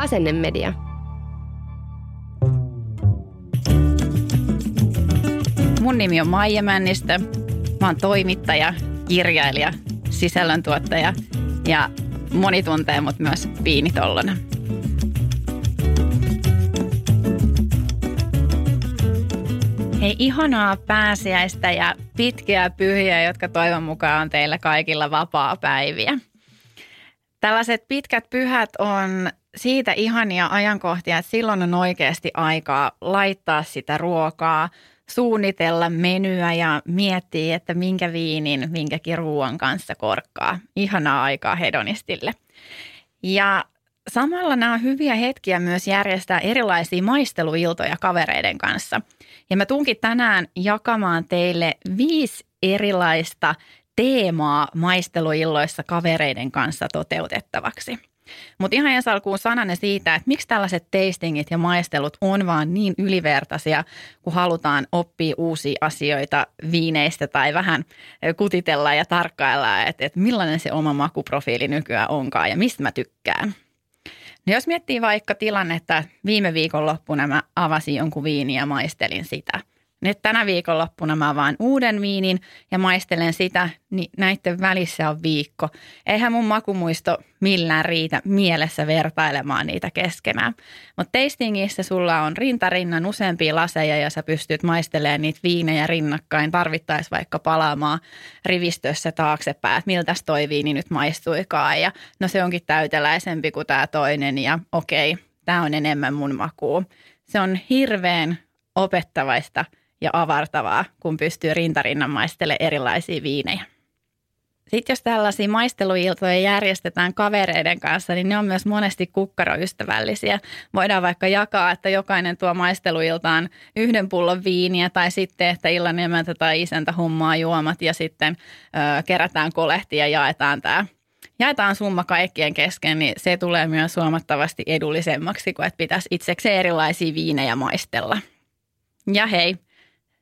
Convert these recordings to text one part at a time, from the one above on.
Asennemedia. Mun nimi on Maija Männistö. Mä oon toimittaja, kirjailija, sisällöntuottaja ja moni tuntee mut myös piinitollona. Hei, ihanaa pääsiäistä ja pitkiä pyhiä, jotka toivon mukaan on teillä kaikilla vapaa-päiviä. Tällaiset pitkät pyhät on siitä ihania ajankohtia, että silloin on oikeasti aikaa laittaa sitä ruokaa, suunnitella menyä ja miettiä, että minkä viinin, minkäkin ruoan kanssa korkkaa. Ihanaa aikaa hedonistille. Ja samalla nämä on hyviä hetkiä myös järjestää erilaisia maisteluiltoja kavereiden kanssa. Ja mä tunkin tänään jakamaan teille viisi erilaista teemaa maisteluilloissa kavereiden kanssa toteutettavaksi – mutta ihan ensi alkuun sananen siitä, että miksi tällaiset tastingit ja maistelut on vaan niin ylivertaisia, kun halutaan oppia uusia asioita viineistä tai vähän kutitella ja tarkkailla, että, että millainen se oma makuprofiili nykyään onkaan ja mistä mä tykkään. No jos miettii vaikka tilannetta, viime viikonloppuna mä avasin jonkun viiniä ja maistelin sitä – nyt tänä viikonloppuna mä vaan uuden viinin ja maistelen sitä, niin näiden välissä on viikko. Eihän mun makumuisto millään riitä mielessä vertailemaan niitä keskenään. Mutta tastingissa sulla on rintarinnan useampia laseja ja sä pystyt maistelemaan niitä viinejä rinnakkain. Tarvittaisi vaikka palaamaan rivistössä taaksepäin, että miltä toi viini nyt maistuikaan. Ja no se onkin täyteläisempi kuin tämä toinen ja okei, tämä on enemmän mun makuu. Se on hirveän opettavaista – ja avartavaa, kun pystyy rintarinnan maistelemaan erilaisia viinejä. Sitten jos tällaisia maisteluiltoja järjestetään kavereiden kanssa, niin ne on myös monesti kukkaroystävällisiä. Voidaan vaikka jakaa, että jokainen tuo maisteluiltaan yhden pullon viiniä tai sitten, että illan emäntä tai isäntä hommaa juomat ja sitten ö, kerätään kolehti ja jaetaan tämä jaetaan summa kaikkien kesken, niin se tulee myös huomattavasti edullisemmaksi kuin että pitäisi itsekseen erilaisia viinejä maistella. Ja hei,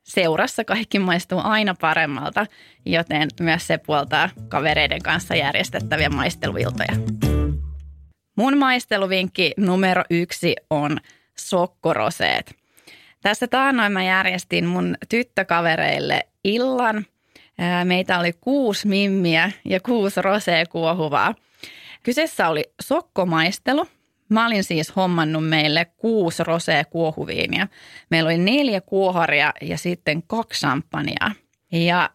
seurassa kaikki maistuu aina paremmalta, joten myös se puoltaa kavereiden kanssa järjestettäviä maisteluiltoja. Mun maisteluvinkki numero yksi on sokkoroseet. Tässä taannoin mä järjestin mun tyttökavereille illan. Meitä oli kuusi mimmiä ja kuusi rosee kuohuvaa. Kyseessä oli sokkomaistelu – Mä olin siis hommannut meille kuusi rosea kuohuviinia. Meillä oli neljä kuoharia ja sitten kaksi champagnea. Ja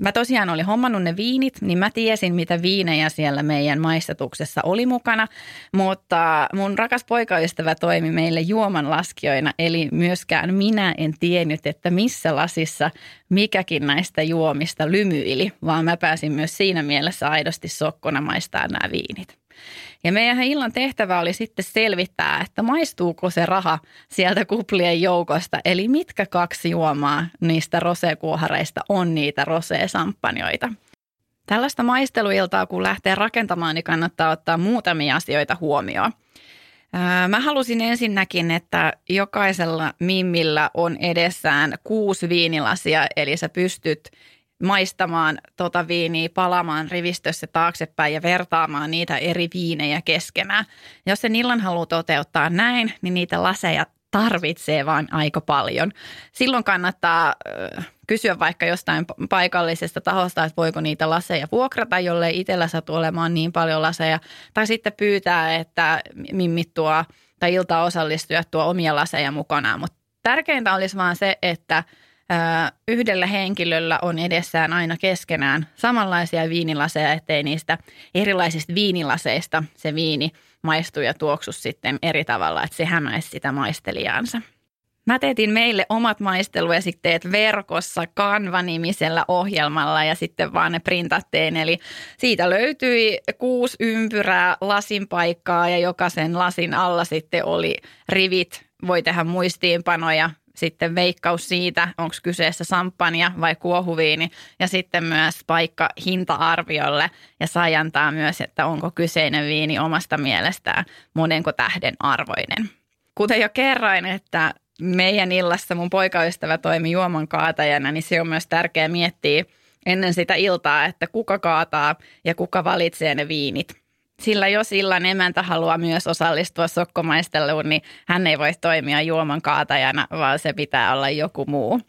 mä tosiaan olin hommannut ne viinit, niin mä tiesin, mitä viinejä siellä meidän maistatuksessa oli mukana. Mutta mun rakas poikaystävä toimi meille juomanlaskijoina, eli myöskään minä en tiennyt, että missä lasissa mikäkin näistä juomista lymyili, vaan mä pääsin myös siinä mielessä aidosti sokkona maistaa nämä viinit. Ja meidän illan tehtävä oli sitten selvittää, että maistuuko se raha sieltä kuplien joukosta. Eli mitkä kaksi juomaa niistä rosekuohareista on niitä roseesamppanjoita. Tällaista maisteluiltaa kun lähtee rakentamaan, niin kannattaa ottaa muutamia asioita huomioon. Mä halusin ensinnäkin, että jokaisella mimmillä on edessään kuusi viinilasia, eli sä pystyt maistamaan tota viiniä, palaamaan rivistössä taaksepäin ja vertaamaan niitä eri viinejä keskenään. Jos sen illan haluaa toteuttaa näin, niin niitä laseja tarvitsee vain aika paljon. Silloin kannattaa kysyä vaikka jostain paikallisesta tahosta, että voiko niitä laseja vuokrata, jolle itsellä satu olemaan niin paljon laseja. Tai sitten pyytää, että mimmit tuo tai ilta osallistujat tuo omia laseja mukanaan. Mutta tärkeintä olisi vaan se, että – yhdellä henkilöllä on edessään aina keskenään samanlaisia viinilaseja, ettei niistä erilaisista viinilaseista se viini maistu ja tuoksu sitten eri tavalla, että se hämäisi sitä maistelijaansa. Mä teetin meille omat maisteluesitteet verkossa Canva-nimisellä ohjelmalla ja sitten vaan ne printattiin. Eli siitä löytyi kuusi ympyrää lasin paikkaa ja jokaisen lasin alla sitten oli rivit. Voi tehdä muistiinpanoja, sitten veikkaus siitä, onko kyseessä sampania vai kuohuviini ja sitten myös paikka hinta-arviolle ja sai antaa myös, että onko kyseinen viini omasta mielestään monenko tähden arvoinen. Kuten jo kerroin, että meidän illassa mun poikaystävä toimi juoman kaatajana, niin se on myös tärkeää miettiä ennen sitä iltaa, että kuka kaataa ja kuka valitsee ne viinit. Sillä jos illan emäntä haluaa myös osallistua sokkomaisteluun, niin hän ei voi toimia juoman kaatajana, vaan se pitää olla joku muu.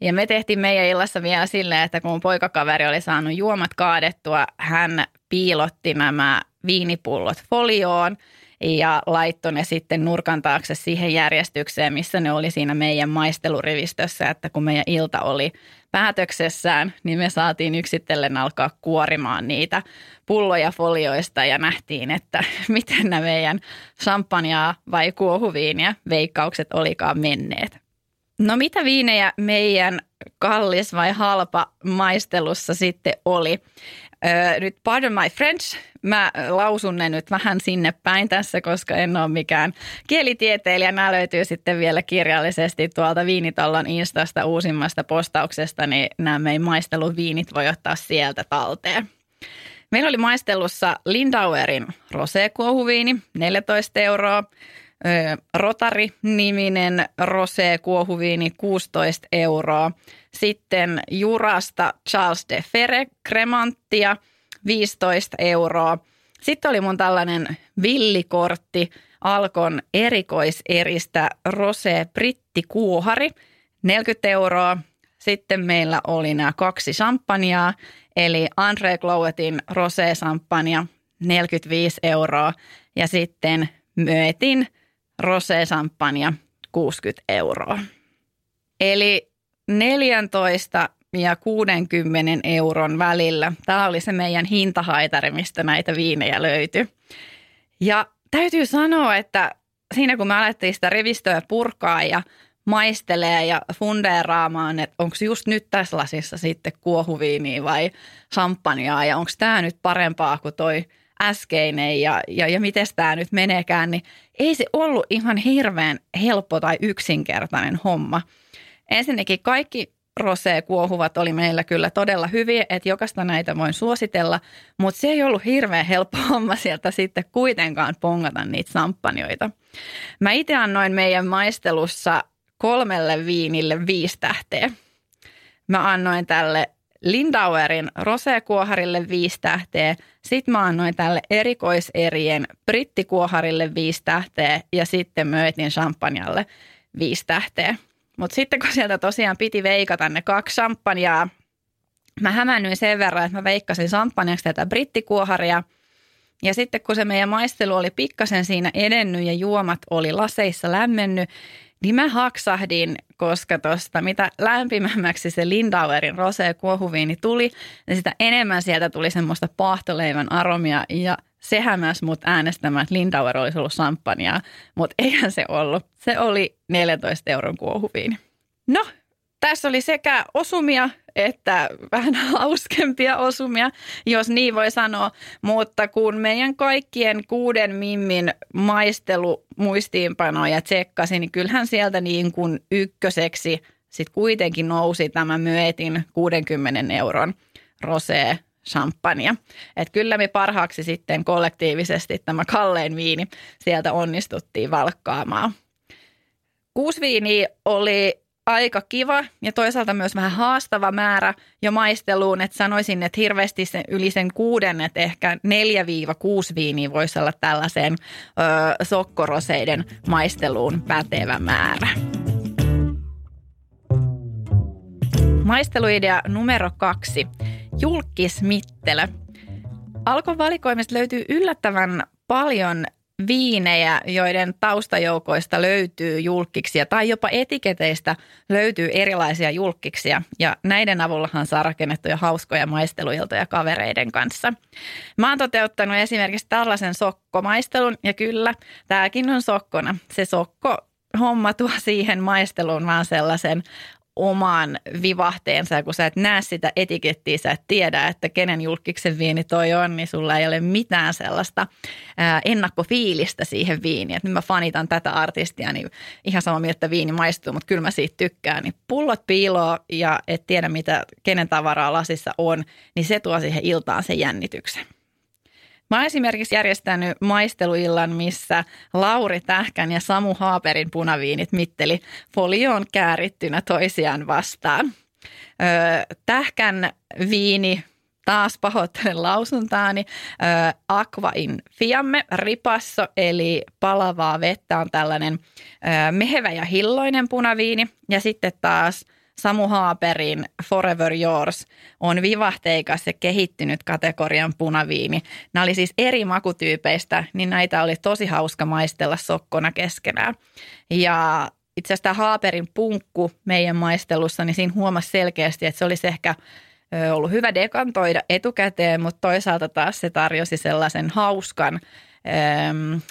Ja me tehtiin meidän illassa vielä silleen, että kun poikakaveri oli saanut juomat kaadettua, hän piilotti nämä viinipullot folioon ja laittoi ne sitten nurkan taakse siihen järjestykseen, missä ne oli siinä meidän maistelurivistössä, että kun meidän ilta oli päätöksessään, niin me saatiin yksitellen alkaa kuorimaan niitä pulloja folioista ja nähtiin, että miten nämä meidän champagnea vai kuohuviiniä veikkaukset olikaan menneet. No mitä viinejä meidän kallis vai halpa maistelussa sitten oli? Öö, nyt pardon my French, mä lausun ne nyt vähän sinne päin tässä, koska en ole mikään kielitieteilijä. Nämä löytyy sitten vielä kirjallisesti tuolta Viinitallon Instasta uusimmasta postauksesta, niin nämä meidän maisteluviinit voi ottaa sieltä talteen. Meillä oli maistelussa Lindauerin rosé-kuohuviini, 14 euroa. Rotari-niminen rosé-kuohuviini, 16 euroa. Sitten Jurasta Charles de Ferre kremanttia 15 euroa. Sitten oli mun tällainen villikortti Alkon erikoiseristä Rosé Britti Kuuhari 40 euroa. Sitten meillä oli nämä kaksi champagnea, eli Andre Glowetin Rosé Champagne 45 euroa ja sitten Myötin Rosé Champagne 60 euroa. Eli 14 ja 60 euron välillä. Tämä oli se meidän hintahaitari, mistä näitä viinejä löytyi. Ja täytyy sanoa, että siinä kun me alettiin sitä rivistöä purkaa ja maistelee ja fundeeraamaan, että onko just nyt tässä lasissa sitten kuohuviiniä vai champagnea ja onko tämä nyt parempaa kuin toi äskeinen ja, ja, ja miten tämä nyt meneekään, niin ei se ollut ihan hirveän helppo tai yksinkertainen homma – Ensinnäkin kaikki rosé-kuohuvat oli meillä kyllä todella hyviä, että jokaista näitä voin suositella, mutta se ei ollut hirveän helppo homma sieltä sitten kuitenkaan pongata niitä samppanjoita. Mä itse annoin meidän maistelussa kolmelle viinille viisi tähteä. Mä annoin tälle Lindauerin rosékuoharille viisi tähteä, sitten mä annoin tälle erikoiserien brittikuoharille viisi tähteä ja sitten möitin champanjalle viisi tähteä. Mutta sitten kun sieltä tosiaan piti veikata ne kaksi champagnea, mä hämännyin sen verran, että mä veikkasin champagneaksi tätä brittikuoharia. Ja sitten kun se meidän maistelu oli pikkasen siinä edennyt ja juomat oli laseissa lämmennyt, niin mä haksahdin, koska tuosta mitä lämpimämmäksi se Lindauerin rosé kuohuviini tuli, niin sitä enemmän sieltä tuli semmoista paahtoleivän aromia ja sehän myös mut äänestämään, että Lindauer olisi ollut champagnea, mutta eihän se ollut. Se oli 14 euron kuohuviini. No, tässä oli sekä osumia että vähän hauskempia osumia, jos niin voi sanoa. Mutta kun meidän kaikkien kuuden mimmin maistelu muistiinpanoja tsekkasin, niin kyllähän sieltä niin kuin ykköseksi sitten kuitenkin nousi tämä myötin 60 euron rosé champagnea. Että kyllä me parhaaksi sitten kollektiivisesti tämä kallein viini sieltä onnistuttiin valkkaamaan. Kuusi viiniä oli aika kiva ja toisaalta myös vähän haastava määrä jo maisteluun, että sanoisin, että hirveästi sen, yli sen kuuden, että ehkä 4-6 viiniä voisi olla tällaiseen ö, sokkoroseiden maisteluun pätevä määrä. Maisteluidea numero kaksi. Julkismittelö. Alkon valikoimista löytyy yllättävän paljon viinejä, joiden taustajoukoista löytyy julkiksia tai jopa etiketeistä löytyy erilaisia julkiksia ja näiden avullahan saa rakennettuja hauskoja maisteluiltoja kavereiden kanssa. Mä oon toteuttanut esimerkiksi tällaisen sokkomaistelun ja kyllä, tämäkin on sokkona. Se sokko homma tuo siihen maisteluun vaan sellaisen oman vivahteensa, kun sä et näe sitä etikettiä, sä et tiedä, että kenen julkiksen viini toi on, niin sulla ei ole mitään sellaista ennakkofiilistä siihen viiniin. Että nyt mä fanitan tätä artistia, niin ihan sama miltä viini maistuu, mutta kyllä mä siitä tykkään. Niin pullot piiloo ja et tiedä, mitä, kenen tavaraa lasissa on, niin se tuo siihen iltaan sen jännityksen. Mä oon esimerkiksi järjestänyt maisteluillan, missä Lauri Tähkän ja Samu Haaperin punaviinit mitteli folioon käärittynä toisiaan vastaan. Öö, tähkän viini taas pahoittelen lausuntaani. Öö, Aqua in Fiamme Ripasso eli palavaa vettä on tällainen öö, mehevä ja hilloinen punaviini. Ja sitten taas – Samu Haaperin Forever Yours on vivahteikas ja kehittynyt kategorian punaviini. Nämä oli siis eri makutyypeistä, niin näitä oli tosi hauska maistella sokkona keskenään. Ja itse asiassa tämä Haaperin punkku meidän maistelussa, niin siinä huomasi selkeästi, että se olisi ehkä ollut hyvä dekantoida etukäteen, mutta toisaalta taas se tarjosi sellaisen hauskan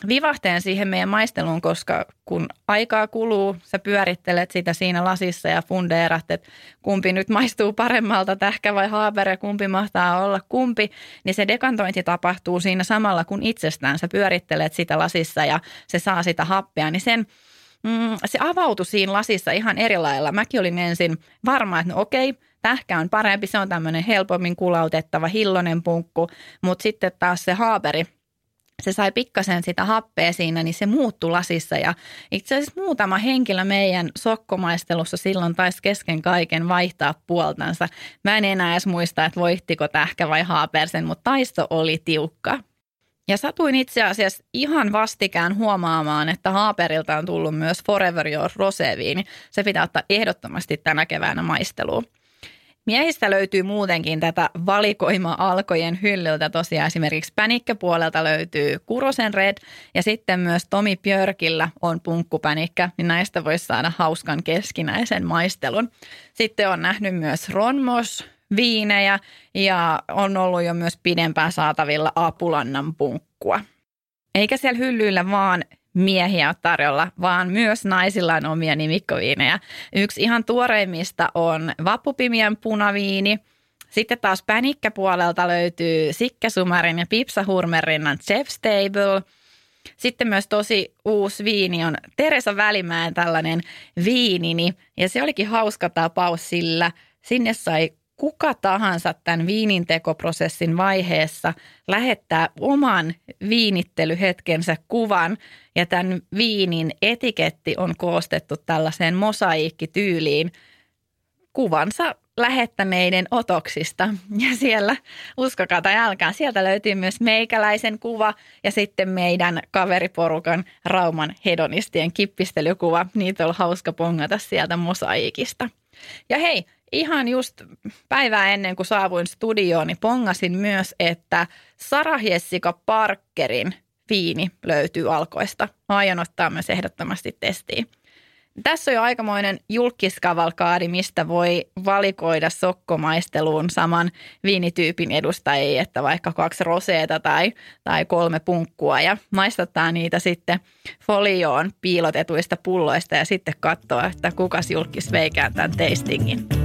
vivahteen siihen meidän maisteluun, koska kun aikaa kuluu, sä pyörittelet sitä siinä lasissa ja fundeerat, että kumpi nyt maistuu paremmalta, tähkä vai haapere, kumpi mahtaa olla kumpi, niin se dekantointi tapahtuu siinä samalla, kun itsestään sä pyörittelet sitä lasissa ja se saa sitä happea, niin sen mm, se avautui siinä lasissa ihan eri lailla. Mäkin olin ensin varma, että no okei, tähkä on parempi, se on tämmöinen helpommin kulautettava hillonen punkku, mutta sitten taas se haaperi – se sai pikkasen sitä happea siinä, niin se muuttui lasissa. Ja itse asiassa muutama henkilö meidän sokkomaistelussa silloin taisi kesken kaiken vaihtaa puoltansa. Mä en enää edes muista, että voittiko tähkä vai haapersen, mutta taisto oli tiukka. Ja satuin itse asiassa ihan vastikään huomaamaan, että Haaperilta on tullut myös Forever Your Roseviini. Se pitää ottaa ehdottomasti tänä keväänä maisteluun. Miehistä löytyy muutenkin tätä valikoima-alkojen hyllyltä tosiaan esimerkiksi pänikkäpuolelta löytyy Kurosen Red ja sitten myös Tomi Björkillä on punkkupänikkä, niin näistä voisi saada hauskan keskinäisen maistelun. Sitten on nähnyt myös Ronmos viinejä ja on ollut jo myös pidempään saatavilla Apulannan punkkua. Eikä siellä hyllyillä vaan miehiä ole tarjolla, vaan myös naisilla on omia nimikkoviinejä. Yksi ihan tuoreimmista on Vappupimien punaviini. Sitten taas pänikkäpuolelta löytyy Sikkesumarin ja Pipsahurmerinnan Chef Stable. Sitten myös tosi uusi viini on Teresa Välimäen tällainen viinini. Ja se olikin hauska tapaus, sillä sinne sai kuka tahansa tämän viinintekoprosessin vaiheessa lähettää oman viinittelyhetkensä kuvan ja tämän viinin etiketti on koostettu tällaiseen mosaiikkityyliin kuvansa lähettäneiden otoksista. Ja siellä, uskokaa tai älkää, sieltä löytyy myös meikäläisen kuva ja sitten meidän kaveriporukan Rauman hedonistien kippistelykuva. Niitä on hauska pongata sieltä mosaiikista. Ja hei, ihan just päivää ennen kuin saavuin studioon, niin pongasin myös, että Sara Jessica Parkerin viini löytyy alkoista. Mä aion ottaa myös ehdottomasti testiin. Tässä on jo aikamoinen julkiskavalkaadi, mistä voi valikoida sokkomaisteluun saman viinityypin edustajia, että vaikka kaksi roseeta tai, tai kolme punkkua ja maistattaa niitä sitten folioon piilotetuista pulloista ja sitten katsoa, että kukas julkis veikään tämän tastingin.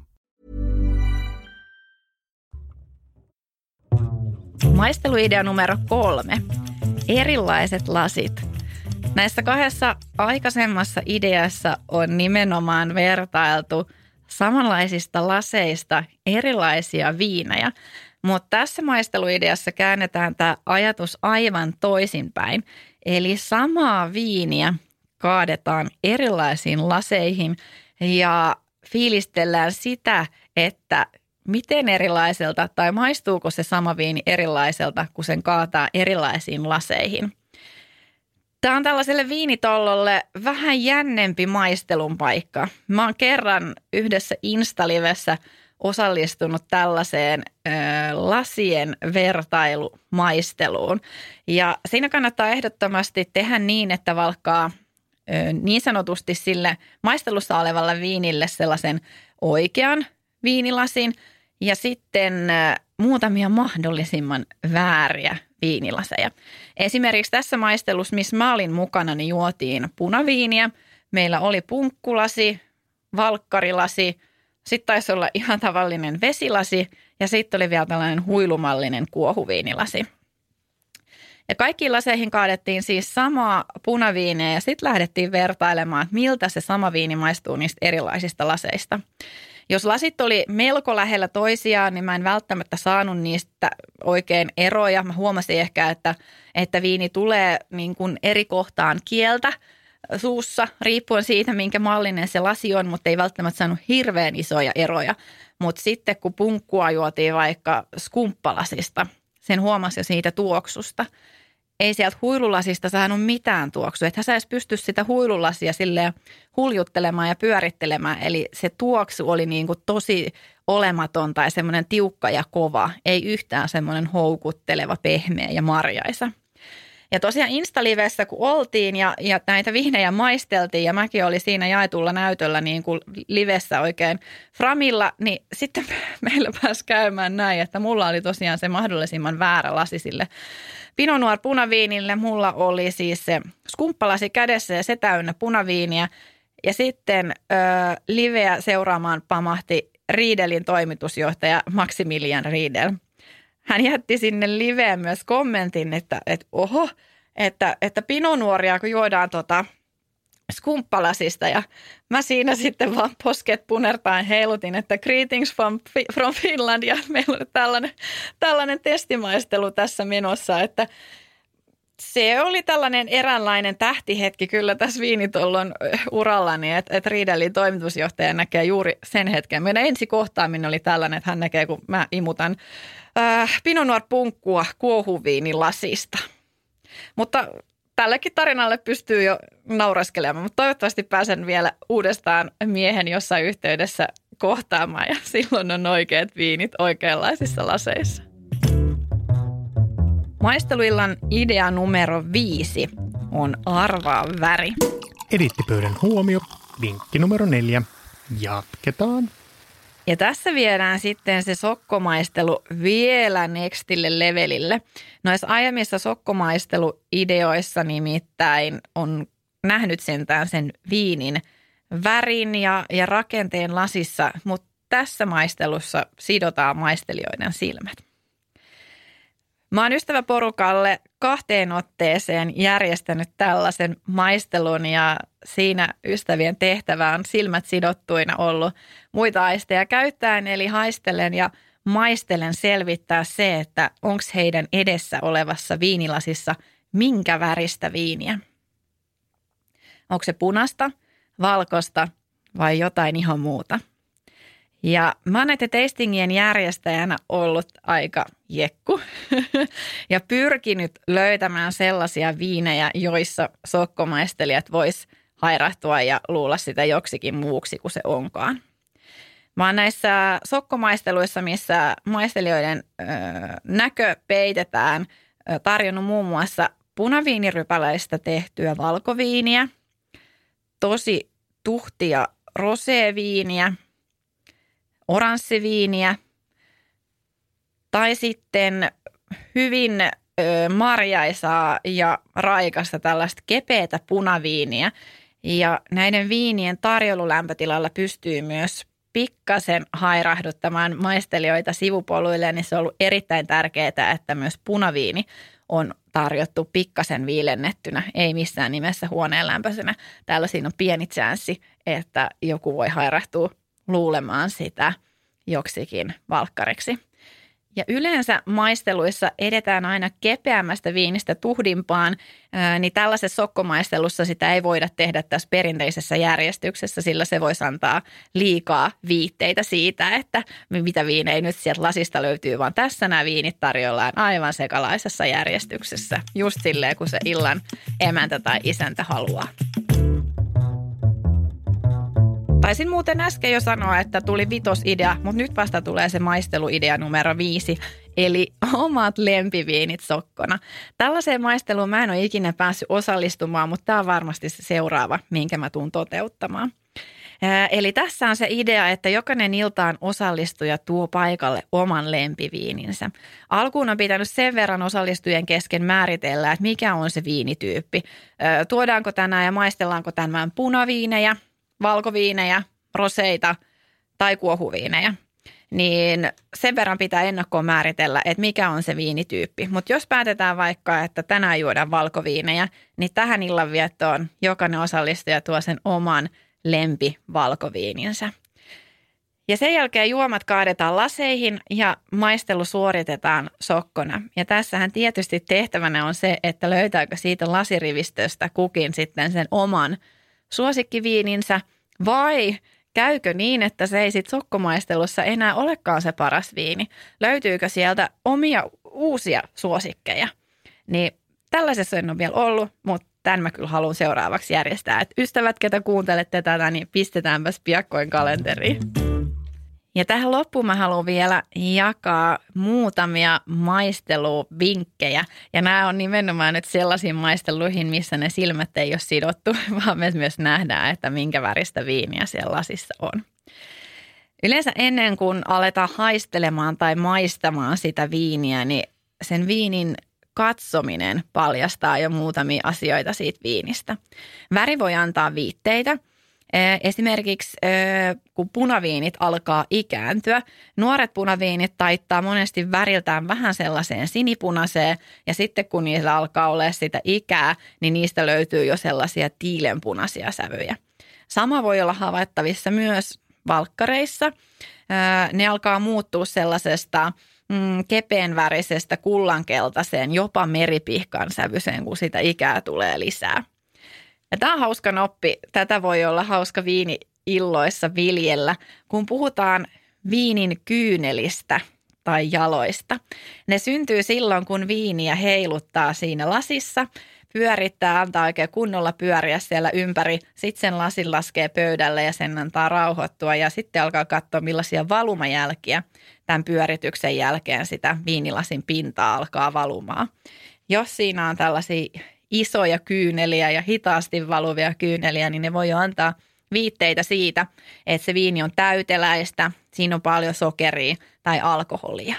Maisteluidea numero kolme. Erilaiset lasit. Näissä kahdessa aikaisemmassa ideassa on nimenomaan vertailtu samanlaisista laseista erilaisia viinejä, mutta tässä maisteluideassa käännetään tämä ajatus aivan toisinpäin. Eli samaa viiniä kaadetaan erilaisiin laseihin ja fiilistellään sitä, että miten erilaiselta tai maistuuko se sama viini erilaiselta, kun sen kaataa erilaisiin laseihin. Tämä on tällaiselle viinitollolle vähän jännempi maistelun paikka. Mä oon kerran yhdessä Instalivessä osallistunut tällaiseen ö, lasien vertailumaisteluun. Ja siinä kannattaa ehdottomasti tehdä niin, että valkkaa ö, niin sanotusti sille maistelussa olevalle viinille sellaisen oikean viinilasin ja sitten muutamia mahdollisimman vääriä viinilaseja. Esimerkiksi tässä maistelussa, missä mä olin mukana, niin juotiin punaviiniä. Meillä oli punkkulasi, valkkarilasi, sitten taisi olla ihan tavallinen vesilasi ja sitten oli vielä tällainen huilumallinen kuohuviinilasi. Ja kaikkiin laseihin kaadettiin siis samaa punaviineä ja sitten lähdettiin vertailemaan, että miltä se sama viini maistuu niistä erilaisista laseista. Jos lasit oli melko lähellä toisiaan, niin mä en välttämättä saanut niistä oikein eroja. Mä huomasin ehkä, että, että viini tulee niin kuin eri kohtaan kieltä suussa, riippuen siitä, minkä mallinen se lasi on, mutta ei välttämättä saanut hirveän isoja eroja. Mutta sitten kun punkkua juotiin vaikka skumppalasista, sen huomasi jo siitä tuoksusta – ei sieltä huilulasista saanut mitään tuoksua. Että sä edes pysty sitä huilulasia sille huljuttelemaan ja pyörittelemään. Eli se tuoksu oli niin kuin tosi olematon tai semmoinen tiukka ja kova. Ei yhtään semmoinen houkutteleva, pehmeä ja marjaisa. Ja tosiaan Instalivessä kun oltiin ja, ja näitä vihnejä maisteltiin ja mäkin oli siinä jaetulla näytöllä niin kuin livessä oikein framilla, niin sitten meillä pääsi käymään näin, että mulla oli tosiaan se mahdollisimman väärä lasi sille Pinot Noir punaviinille. Mulla oli siis se skumppalasi kädessä ja se täynnä punaviiniä. Ja sitten ö, liveä seuraamaan pamahti Riedelin toimitusjohtaja Maximilian Riedel. Hän jätti sinne liveen myös kommentin, että, että oho, että, että pinonuoria kun juodaan tota – skumppalasista ja mä siinä sitten vaan posket punertain heilutin, että greetings from, from Finland ja meillä oli tällainen, tällainen testimaistelu tässä menossa, että se oli tällainen eräänlainen tähtihetki kyllä tässä viinitollon urallani, että, että Riedelin toimitusjohtaja näkee juuri sen hetken. Meidän ensi kohtaaminen oli tällainen, että hän näkee, kun mä imutan äh, Pinot Noir punkkua kuohuviinilasista. Mutta tällekin tarinalle pystyy jo nauraskelemaan, mutta toivottavasti pääsen vielä uudestaan miehen jossain yhteydessä kohtaamaan ja silloin on oikeat viinit oikeanlaisissa laseissa. Maisteluillan idea numero viisi on arvaa väri. Edittipöydän huomio, vinkki numero neljä. Jatketaan. Ja tässä viedään sitten se sokkomaistelu vielä nextille levelille. Noissa aiemmissa sokkomaisteluideoissa nimittäin on nähnyt sentään sen viinin värin ja, ja rakenteen lasissa, mutta tässä maistelussa sidotaan maistelijoiden silmät. Mä oon ystäväporukalle kahteen otteeseen järjestänyt tällaisen maistelun ja siinä ystävien tehtävä on silmät sidottuina ollut muita aisteja käyttäen, eli haistelen ja maistelen selvittää se, että onko heidän edessä olevassa viinilasissa minkä väristä viiniä. Onko se punasta, valkosta vai jotain ihan muuta – ja mä oon näiden tastingien järjestäjänä ollut aika jekku ja pyrkinyt löytämään sellaisia viinejä, joissa sokkomaistelijat vois hairahtua ja luulla sitä joksikin muuksi kuin se onkaan. Mä oon näissä sokkomaisteluissa, missä maistelijoiden ö, näkö peitetään, ö, tarjonnut muun muassa punaviinirypäleistä tehtyä valkoviiniä, tosi tuhtia roseviiniä – oranssiviiniä tai sitten hyvin marjaisaa ja raikasta tällaista kepeätä punaviiniä. Ja näiden viinien tarjoululämpötilalla pystyy myös pikkasen hairahduttamaan maistelijoita sivupoluille, niin se on ollut erittäin tärkeää, että myös punaviini on tarjottu pikkasen viilennettynä, ei missään nimessä huoneen lämpöisenä. Siinä on pieni chanssi, että joku voi hairahtua luulemaan sitä joksikin valkkariksi. Ja yleensä maisteluissa edetään aina kepeämmästä viinistä tuhdimpaan, niin tällaisessa sokkomaistelussa sitä ei voida tehdä tässä perinteisessä järjestyksessä, sillä se voisi antaa liikaa viitteitä siitä, että mitä viinejä nyt sieltä lasista löytyy, vaan tässä nämä viinit tarjollaan aivan sekalaisessa järjestyksessä, just silleen, kun se illan emäntä tai isäntä haluaa. Taisin muuten äsken jo sanoa, että tuli vitosidea, mutta nyt vasta tulee se maisteluidea numero viisi, eli omat lempiviinit sokkona. Tällaiseen maisteluun mä en ole ikinä päässyt osallistumaan, mutta tämä on varmasti se seuraava, minkä mä tuun toteuttamaan. Eli tässä on se idea, että jokainen iltaan osallistuja tuo paikalle oman lempiviininsä. Alkuun on pitänyt sen verran osallistujien kesken määritellä, että mikä on se viinityyppi. Tuodaanko tänään ja maistellaanko tänään punaviinejä – valkoviinejä, roseita tai kuohuviinejä, niin sen verran pitää ennakkoon määritellä, että mikä on se viinityyppi. Mutta jos päätetään vaikka, että tänään juodaan valkoviinejä, niin tähän illanviettoon jokainen osallistuja tuo sen oman lempi valkoviininsä. Ja sen jälkeen juomat kaadetaan laseihin ja maistelu suoritetaan sokkona. Ja tässähän tietysti tehtävänä on se, että löytääkö siitä lasirivistöstä kukin sitten sen oman suosikkiviininsä vai käykö niin, että se ei sitten sokkomaistelussa enää olekaan se paras viini? Löytyykö sieltä omia uusia suosikkeja? Niin tällaisessa en ole vielä ollut, mutta tämän mä kyllä haluan seuraavaksi järjestää. Et ystävät, ketä kuuntelette tätä, niin pistetäänpäs piakkoin kalenteriin. Ja tähän loppuun mä haluan vielä jakaa muutamia maisteluvinkkejä. Ja nämä on nimenomaan nyt sellaisiin maisteluihin, missä ne silmät ei ole sidottu, vaan me myös nähdään, että minkä väristä viiniä siellä lasissa on. Yleensä ennen kuin aletaan haistelemaan tai maistamaan sitä viiniä, niin sen viinin katsominen paljastaa jo muutamia asioita siitä viinistä. Väri voi antaa viitteitä – Esimerkiksi kun punaviinit alkaa ikääntyä, nuoret punaviinit taittaa monesti väriltään vähän sellaiseen sinipunaiseen ja sitten kun niillä alkaa olla sitä ikää, niin niistä löytyy jo sellaisia tiilenpunaisia sävyjä. Sama voi olla havaittavissa myös valkkareissa. Ne alkaa muuttua sellaisesta mm, kepeän värisestä kullankeltaiseen, jopa meripihkan sävyiseen, kun sitä ikää tulee lisää. Ja tämä on hauska noppi. Tätä voi olla hauska viini illoissa viljellä, kun puhutaan viinin kyynelistä tai jaloista. Ne syntyy silloin, kun viiniä heiluttaa siinä lasissa, pyörittää, antaa oikein kunnolla pyöriä siellä ympäri. Sitten sen lasin laskee pöydälle ja sen antaa rauhoittua ja sitten alkaa katsoa millaisia valumajälkiä tämän pyörityksen jälkeen sitä viinilasin pintaa alkaa valumaan. Jos siinä on tällaisia isoja kyyneliä ja hitaasti valuvia kyyneliä, niin ne voi jo antaa viitteitä siitä, että se viini on täyteläistä, siinä on paljon sokeria tai alkoholia.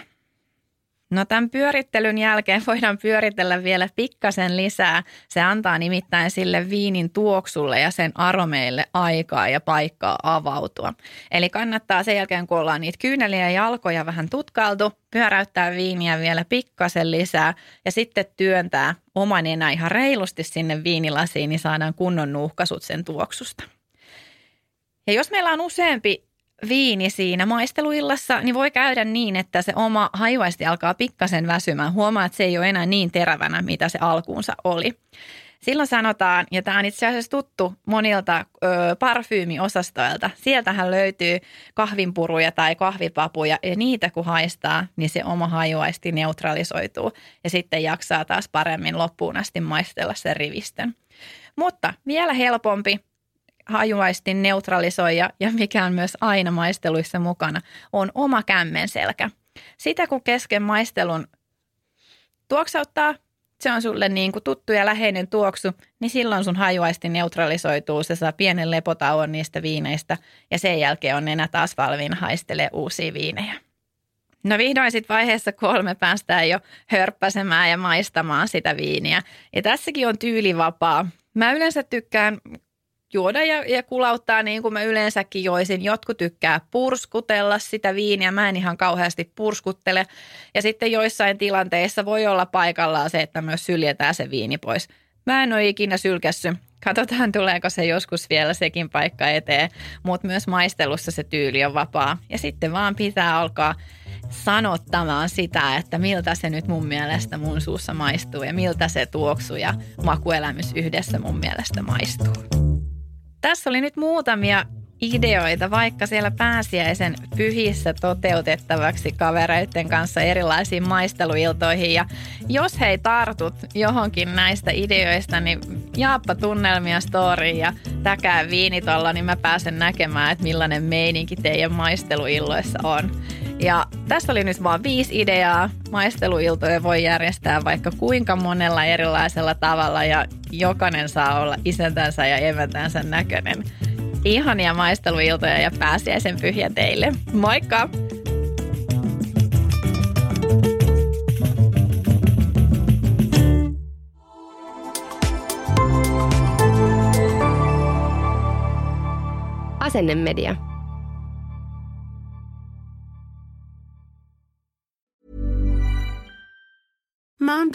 No tämän pyörittelyn jälkeen voidaan pyöritellä vielä pikkasen lisää. Se antaa nimittäin sille viinin tuoksulle ja sen aromeille aikaa ja paikkaa avautua. Eli kannattaa sen jälkeen, kun ollaan niitä kyyneliä ja jalkoja vähän tutkailtu, pyöräyttää viiniä vielä pikkasen lisää ja sitten työntää oman enää ihan reilusti sinne viinilasiin, niin saadaan kunnon nuuhkasut sen tuoksusta. Ja jos meillä on useampi viini siinä maisteluillassa, niin voi käydä niin, että se oma hajuaisti alkaa pikkasen väsymään. Huomaa, että se ei ole enää niin terävänä, mitä se alkuunsa oli. Silloin sanotaan, ja tämä on itse asiassa tuttu monilta ö, parfyymiosastoilta, sieltähän löytyy kahvinpuruja tai kahvipapuja, ja niitä kun haistaa, niin se oma hajuaisti neutralisoituu, ja sitten jaksaa taas paremmin loppuun asti maistella sen rivistön. Mutta vielä helpompi hajuaistin neutralisoija ja mikä on myös aina maisteluissa mukana, on oma kämmenselkä. Sitä kun kesken maistelun tuoksauttaa, se on sulle niin kuin tuttu ja läheinen tuoksu, niin silloin sun hajuaisti neutralisoituu, se saa pienen lepotauon niistä viineistä ja sen jälkeen on enää taas valmiina haistelee uusia viinejä. No vihdoin sitten vaiheessa kolme päästään jo hörppäsemään ja maistamaan sitä viiniä. Ja tässäkin on tyylivapaa. Mä yleensä tykkään juoda ja, ja kulauttaa niin kuin mä yleensäkin joisin. Jotkut tykkää purskutella sitä viiniä, mä en ihan kauheasti purskuttele. Ja sitten joissain tilanteissa voi olla paikallaan se, että myös syljetään se viini pois. Mä en ole ikinä sylkässy. Katsotaan, tuleeko se joskus vielä sekin paikka eteen, mutta myös maistelussa se tyyli on vapaa. Ja sitten vaan pitää alkaa sanottamaan sitä, että miltä se nyt mun mielestä mun suussa maistuu ja miltä se tuoksu ja makuelämys yhdessä mun mielestä maistuu. Tässä oli nyt muutamia ideoita vaikka siellä pääsiäisen pyhissä toteutettavaksi kavereiden kanssa erilaisiin maisteluiltoihin. Ja jos hei tartut johonkin näistä ideoista, niin jaappa tunnelmia storyin ja täkää viinitolla, niin mä pääsen näkemään, että millainen meininki teidän maisteluilloissa on. Ja tässä oli nyt vain viisi ideaa. Maisteluiltoja voi järjestää vaikka kuinka monella erilaisella tavalla ja jokainen saa olla isäntänsä ja emäntänsä näköinen. Ihania maisteluiltoja ja pääsiäisen pyhiä teille. Moikka! Asennemedia. Mom